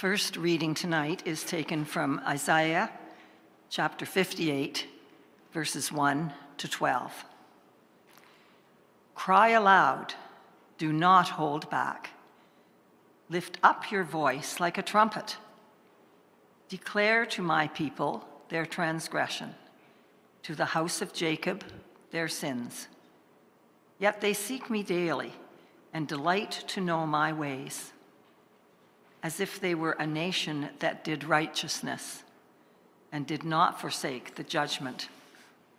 first reading tonight is taken from Isaiah chapter 58, verses 1 to 12. Cry aloud, do not hold back. Lift up your voice like a trumpet. Declare to my people their transgression, to the house of Jacob their sins. Yet they seek me daily and delight to know my ways as if they were a nation that did righteousness and did not forsake the judgment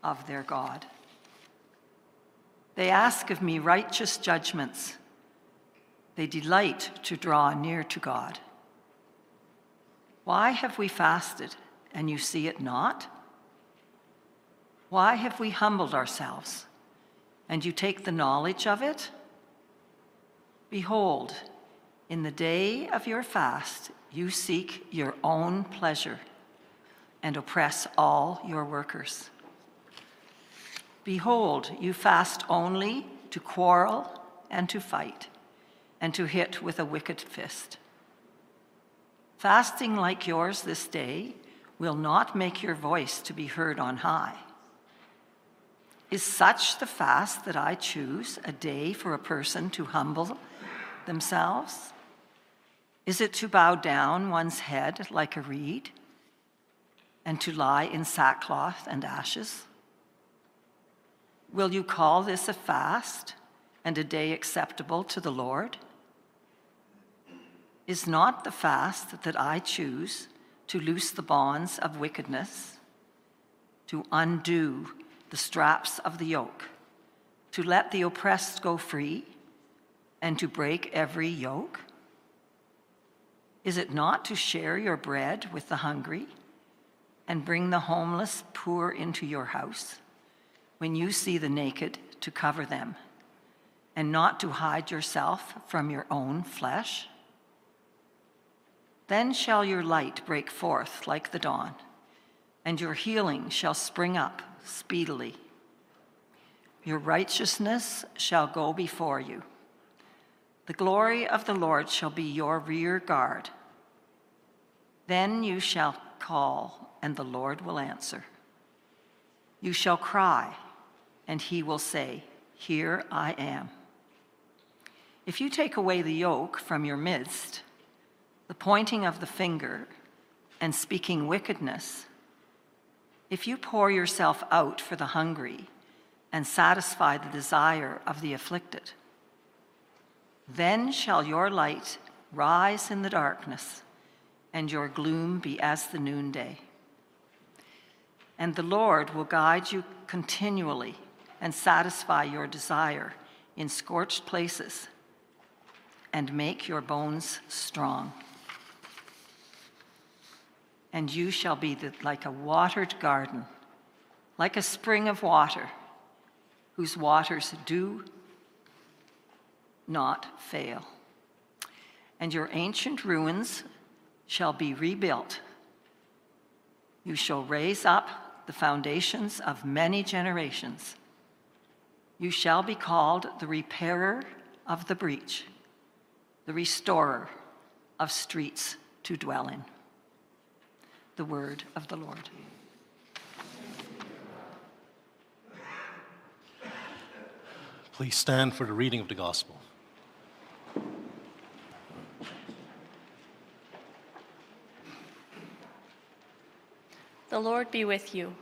of their God. They ask of me righteous judgments. They delight to draw near to God. Why have we fasted and you see it not? Why have we humbled ourselves and you take the knowledge of it? Behold, in the day of your fast, you seek your own pleasure and oppress all your workers. Behold, you fast only to quarrel and to fight, and to hit with a wicked fist. Fasting like yours this day will not make your voice to be heard on high. Is such the fast that I choose a day for a person to humble themselves? Is it to bow down one's head like a reed and to lie in sackcloth and ashes? Will you call this a fast and a day acceptable to the Lord? Is not the fast that I choose to loose the bonds of wickedness, to undo the straps of the yoke, to let the oppressed go free, and to break every yoke? Is it not to share your bread with the hungry and bring the homeless poor into your house when you see the naked to cover them and not to hide yourself from your own flesh? Then shall your light break forth like the dawn, and your healing shall spring up speedily. Your righteousness shall go before you the glory of the Lord shall be your rear guard. Then you shall call, and the Lord will answer. You shall cry, and he will say, Here I am. If you take away the yoke from your midst, the pointing of the finger, and speaking wickedness, if you pour yourself out for the hungry and satisfy the desire of the afflicted, then shall your light rise in the darkness, and your gloom be as the noonday. And the Lord will guide you continually and satisfy your desire in scorched places and make your bones strong. And you shall be the, like a watered garden, like a spring of water, whose waters do not fail. And your ancient ruins shall be rebuilt. You shall raise up the foundations of many generations. You shall be called the repairer of the breach, the restorer of streets to dwell in. The word of the Lord. Please stand for the reading of the gospel. The Lord be with you.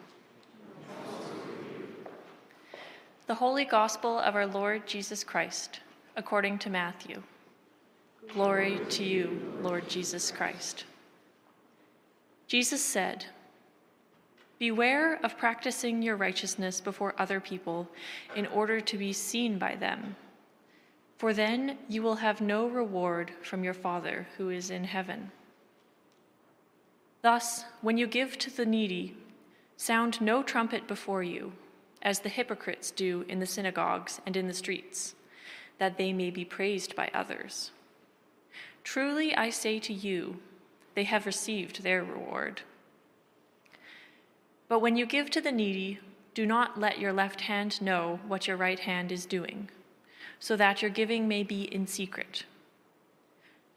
The Holy Gospel of our Lord Jesus Christ, according to Matthew. Glory to you, Lord Jesus Christ. Jesus said, Beware of practicing your righteousness before other people in order to be seen by them, for then you will have no reward from your Father who is in heaven. Thus, when you give to the needy, sound no trumpet before you, as the hypocrites do in the synagogues and in the streets, that they may be praised by others. Truly I say to you, they have received their reward. But when you give to the needy, do not let your left hand know what your right hand is doing, so that your giving may be in secret.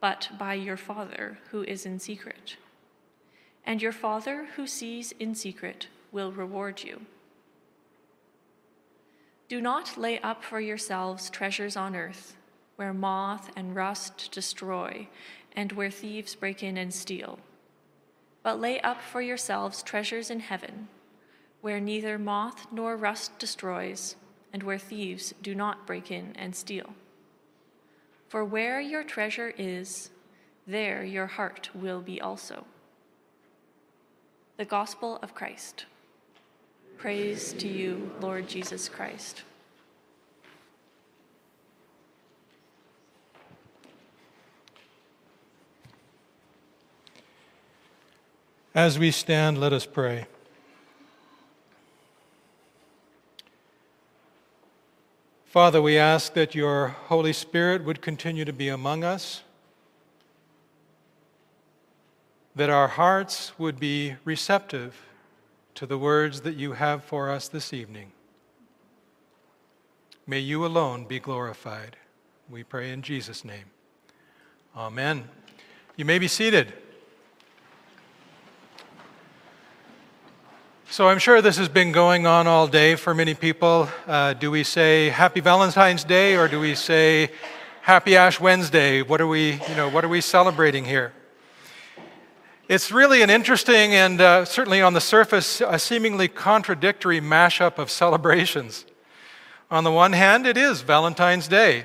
but by your Father who is in secret. And your Father who sees in secret will reward you. Do not lay up for yourselves treasures on earth, where moth and rust destroy, and where thieves break in and steal. But lay up for yourselves treasures in heaven, where neither moth nor rust destroys, and where thieves do not break in and steal. For where your treasure is, there your heart will be also. The Gospel of Christ. Praise to you, Lord Jesus Christ. As we stand, let us pray. Father, we ask that your Holy Spirit would continue to be among us, that our hearts would be receptive to the words that you have for us this evening. May you alone be glorified. We pray in Jesus' name. Amen. You may be seated. So I'm sure this has been going on all day for many people. Uh, do we say Happy Valentine's Day or do we say Happy Ash Wednesday? What are we, you know, what are we celebrating here? It's really an interesting and uh, certainly on the surface a seemingly contradictory mashup of celebrations. On the one hand, it is Valentine's Day,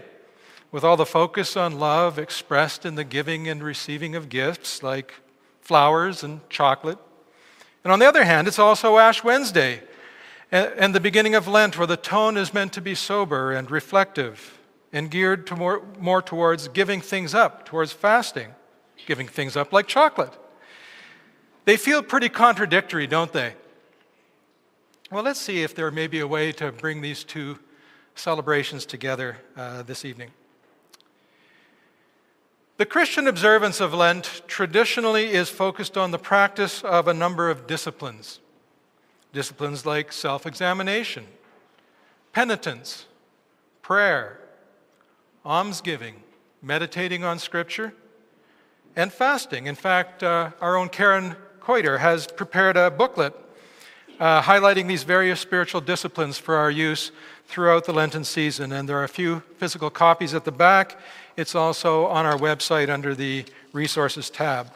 with all the focus on love expressed in the giving and receiving of gifts like flowers and chocolate. And on the other hand, it's also Ash Wednesday and the beginning of Lent, where the tone is meant to be sober and reflective and geared to more, more towards giving things up, towards fasting, giving things up like chocolate. They feel pretty contradictory, don't they? Well, let's see if there may be a way to bring these two celebrations together uh, this evening. The Christian observance of Lent traditionally is focused on the practice of a number of disciplines. Disciplines like self examination, penitence, prayer, almsgiving, meditating on Scripture, and fasting. In fact, uh, our own Karen Coiter has prepared a booklet uh, highlighting these various spiritual disciplines for our use throughout the Lenten season. And there are a few physical copies at the back. It's also on our website under the Resources tab.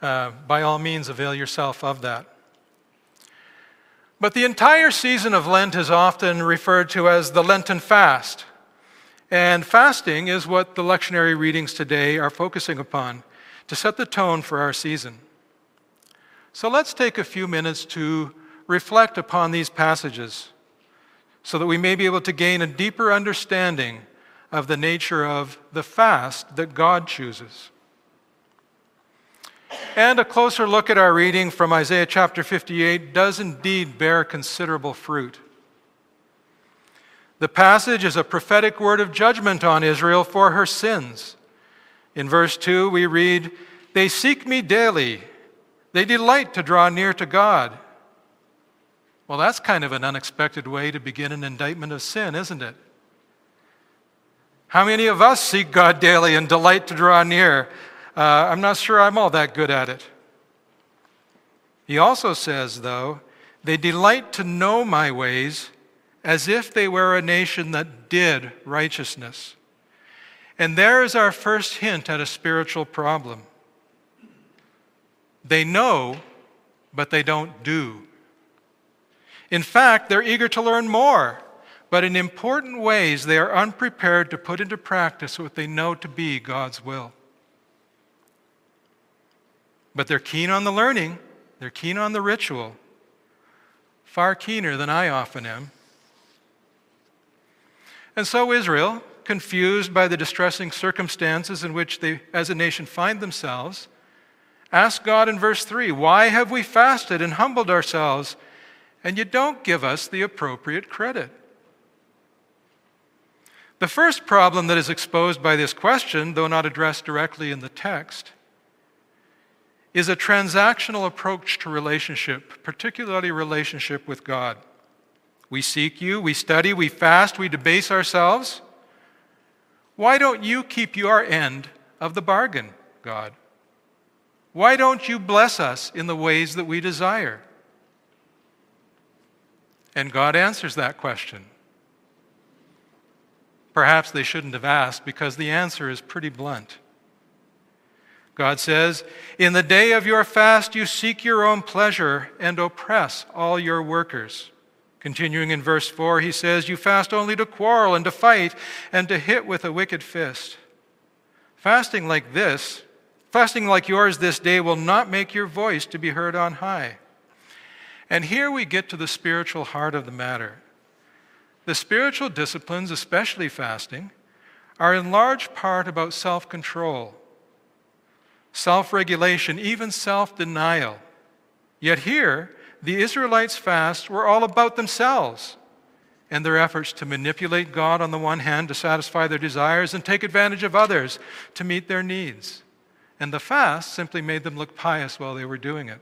Uh, by all means, avail yourself of that. But the entire season of Lent is often referred to as the Lenten fast. And fasting is what the lectionary readings today are focusing upon to set the tone for our season. So let's take a few minutes to reflect upon these passages so that we may be able to gain a deeper understanding of the nature of the fast that God chooses. And a closer look at our reading from Isaiah chapter 58 does indeed bear considerable fruit. The passage is a prophetic word of judgment on Israel for her sins. In verse 2, we read, They seek me daily, they delight to draw near to God. Well, that's kind of an unexpected way to begin an indictment of sin, isn't it? How many of us seek God daily and delight to draw near? Uh, I'm not sure I'm all that good at it. He also says, though, they delight to know my ways as if they were a nation that did righteousness. And there is our first hint at a spiritual problem. They know, but they don't do. In fact, they're eager to learn more, but in important ways they are unprepared to put into practice what they know to be God's will. But they're keen on the learning, they're keen on the ritual, far keener than I often am. And so Israel, confused by the distressing circumstances in which they, as a nation, find themselves, ask God in verse 3 Why have we fasted and humbled ourselves, and you don't give us the appropriate credit? The first problem that is exposed by this question, though not addressed directly in the text, is a transactional approach to relationship, particularly relationship with God. We seek you, we study, we fast, we debase ourselves. Why don't you keep your end of the bargain, God? Why don't you bless us in the ways that we desire? And God answers that question. Perhaps they shouldn't have asked because the answer is pretty blunt. God says, In the day of your fast, you seek your own pleasure and oppress all your workers. Continuing in verse 4, he says, You fast only to quarrel and to fight and to hit with a wicked fist. Fasting like this, fasting like yours this day, will not make your voice to be heard on high. And here we get to the spiritual heart of the matter. The spiritual disciplines, especially fasting, are in large part about self control, self regulation, even self denial. Yet here, the Israelites' fasts were all about themselves and their efforts to manipulate God on the one hand to satisfy their desires and take advantage of others to meet their needs. And the fast simply made them look pious while they were doing it.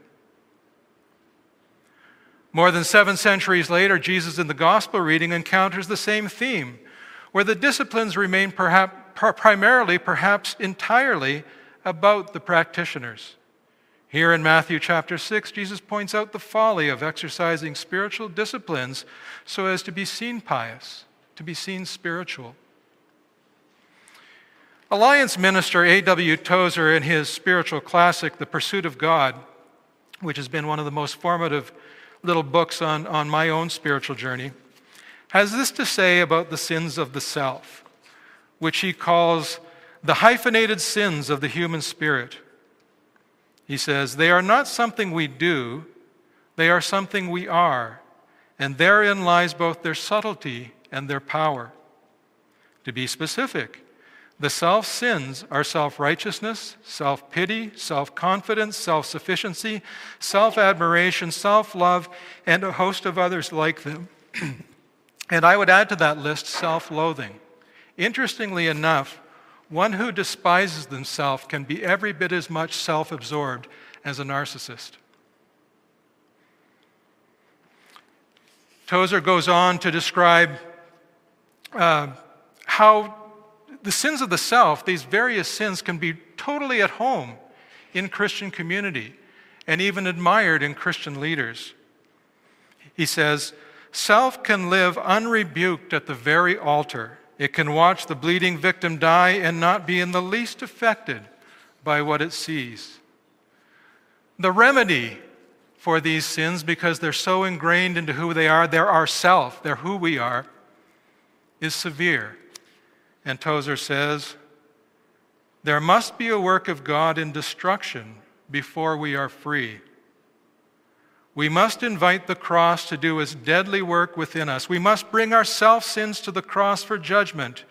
More than seven centuries later, Jesus in the gospel reading encounters the same theme, where the disciplines remain perhaps, primarily, perhaps entirely, about the practitioners. Here in Matthew chapter 6, Jesus points out the folly of exercising spiritual disciplines so as to be seen pious, to be seen spiritual. Alliance minister A.W. Tozer, in his spiritual classic, The Pursuit of God, which has been one of the most formative little books on, on my own spiritual journey, has this to say about the sins of the self, which he calls the hyphenated sins of the human spirit. He says, They are not something we do, they are something we are, and therein lies both their subtlety and their power. To be specific, the self sins are self righteousness, self pity, self confidence, self sufficiency, self admiration, self love, and a host of others like them. and I would add to that list self loathing. Interestingly enough, one who despises themselves can be every bit as much self absorbed as a narcissist. Tozer goes on to describe uh, how the sins of the self, these various sins, can be totally at home in Christian community and even admired in Christian leaders. He says, Self can live unrebuked at the very altar it can watch the bleeding victim die and not be in the least affected by what it sees. The remedy for these sins, because they're so ingrained into who they are, they're our self, they're who we are, is severe. And Tozer says, there must be a work of God in destruction before we are free. We must invite the cross to do its deadly work within us. We must bring our self sins to the cross for judgment.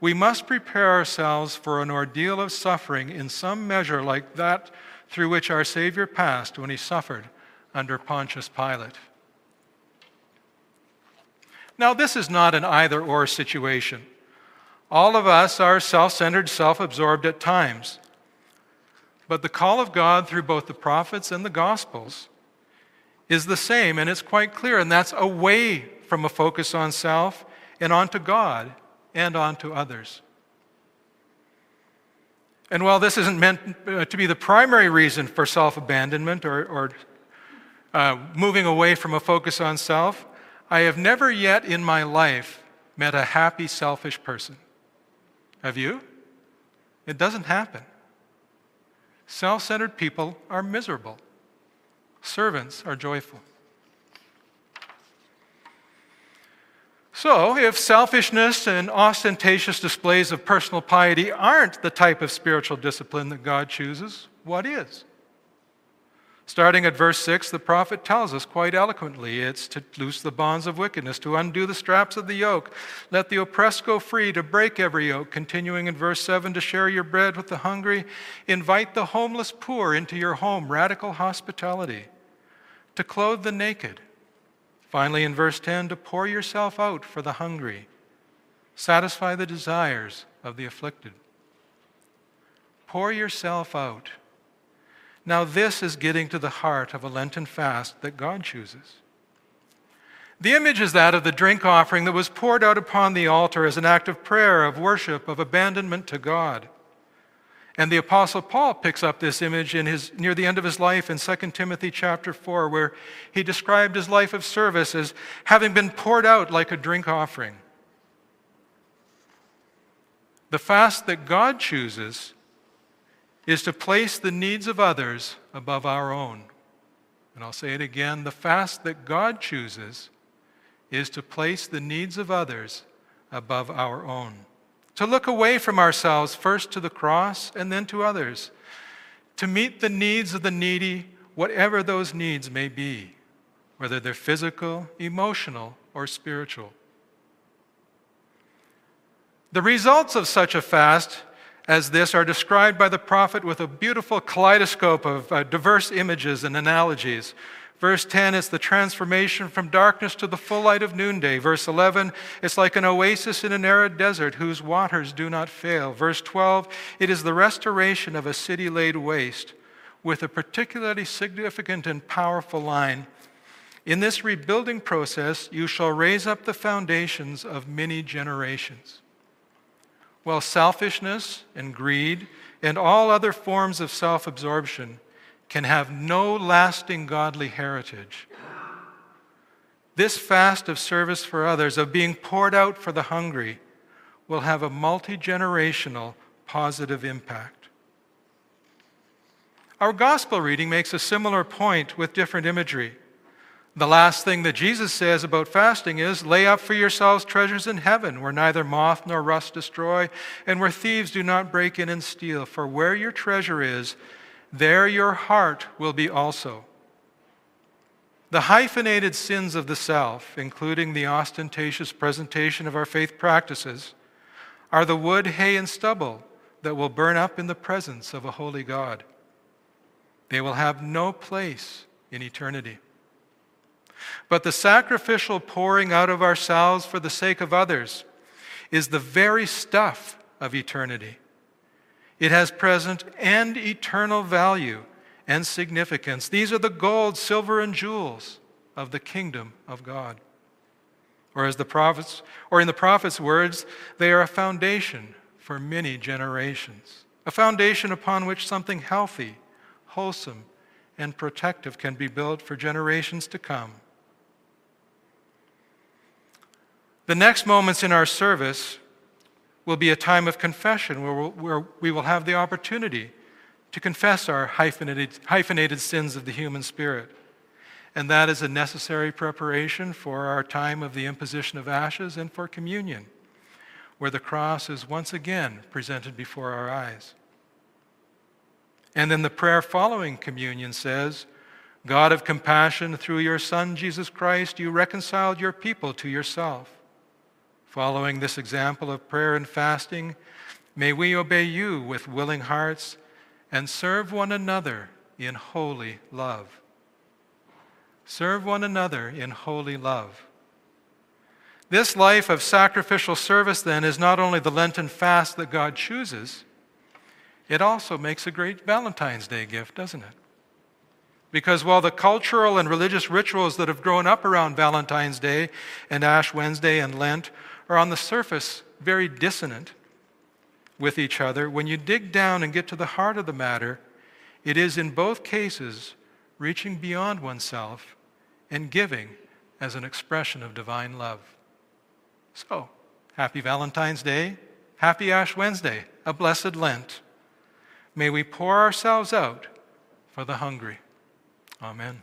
We must prepare ourselves for an ordeal of suffering in some measure like that through which our Savior passed when he suffered under Pontius Pilate. Now, this is not an either or situation. All of us are self centered, self absorbed at times. But the call of God through both the prophets and the Gospels is the same, and it's quite clear, and that's away from a focus on self and onto God and onto others. And while this isn't meant uh, to be the primary reason for self abandonment or, or uh, moving away from a focus on self, I have never yet in my life met a happy, selfish person. Have you? It doesn't happen. Self centered people are miserable, servants are joyful. So, if selfishness and ostentatious displays of personal piety aren't the type of spiritual discipline that God chooses, what is? Starting at verse 6, the prophet tells us quite eloquently it's to loose the bonds of wickedness, to undo the straps of the yoke, let the oppressed go free, to break every yoke. Continuing in verse 7, to share your bread with the hungry, invite the homeless poor into your home, radical hospitality, to clothe the naked. Finally, in verse 10, to pour yourself out for the hungry, satisfy the desires of the afflicted. Pour yourself out now, this is getting to the heart of a Lenten fast that God chooses. The image is that of the drink offering that was poured out upon the altar as an act of prayer, of worship, of abandonment to God. And the apostle Paul picks up this image in his, near the end of his life in 2 Timothy chapter 4 where he described his life of service as having been poured out like a drink offering. The fast that God chooses is to place the needs of others above our own. And I'll say it again the fast that God chooses is to place the needs of others above our own. To look away from ourselves first to the cross and then to others. To meet the needs of the needy, whatever those needs may be, whether they're physical, emotional, or spiritual. The results of such a fast as this are described by the prophet with a beautiful kaleidoscope of uh, diverse images and analogies. Verse 10 is the transformation from darkness to the full light of noonday. Verse 11, it's like an oasis in an arid desert whose waters do not fail. Verse 12, it is the restoration of a city laid waste, with a particularly significant and powerful line. In this rebuilding process, you shall raise up the foundations of many generations. While selfishness and greed and all other forms of self absorption can have no lasting godly heritage. This fast of service for others, of being poured out for the hungry, will have a multi generational positive impact. Our gospel reading makes a similar point with different imagery. The last thing that Jesus says about fasting is lay up for yourselves treasures in heaven, where neither moth nor rust destroy, and where thieves do not break in and steal. For where your treasure is, there your heart will be also. The hyphenated sins of the self, including the ostentatious presentation of our faith practices, are the wood, hay, and stubble that will burn up in the presence of a holy God. They will have no place in eternity. But the sacrificial pouring out of ourselves for the sake of others is the very stuff of eternity. It has present and eternal value and significance. These are the gold, silver, and jewels of the kingdom of God. Or as the prophets, or in the prophet's words, they are a foundation for many generations. A foundation upon which something healthy, wholesome, and protective can be built for generations to come. The next moments in our service will be a time of confession where, we'll, where we will have the opportunity to confess our hyphenated, hyphenated sins of the human spirit. And that is a necessary preparation for our time of the imposition of ashes and for communion, where the cross is once again presented before our eyes. And then the prayer following communion says, God of compassion, through your Son, Jesus Christ, you reconciled your people to yourself. Following this example of prayer and fasting, may we obey you with willing hearts and serve one another in holy love. Serve one another in holy love. This life of sacrificial service, then, is not only the Lenten fast that God chooses, it also makes a great Valentine's Day gift, doesn't it? Because while the cultural and religious rituals that have grown up around Valentine's Day and Ash Wednesday and Lent are on the surface very dissonant with each other, when you dig down and get to the heart of the matter, it is in both cases reaching beyond oneself and giving as an expression of divine love. So, happy Valentine's Day Happy Ash Wednesday, a blessed Lent. May we pour ourselves out for the hungry. Amen.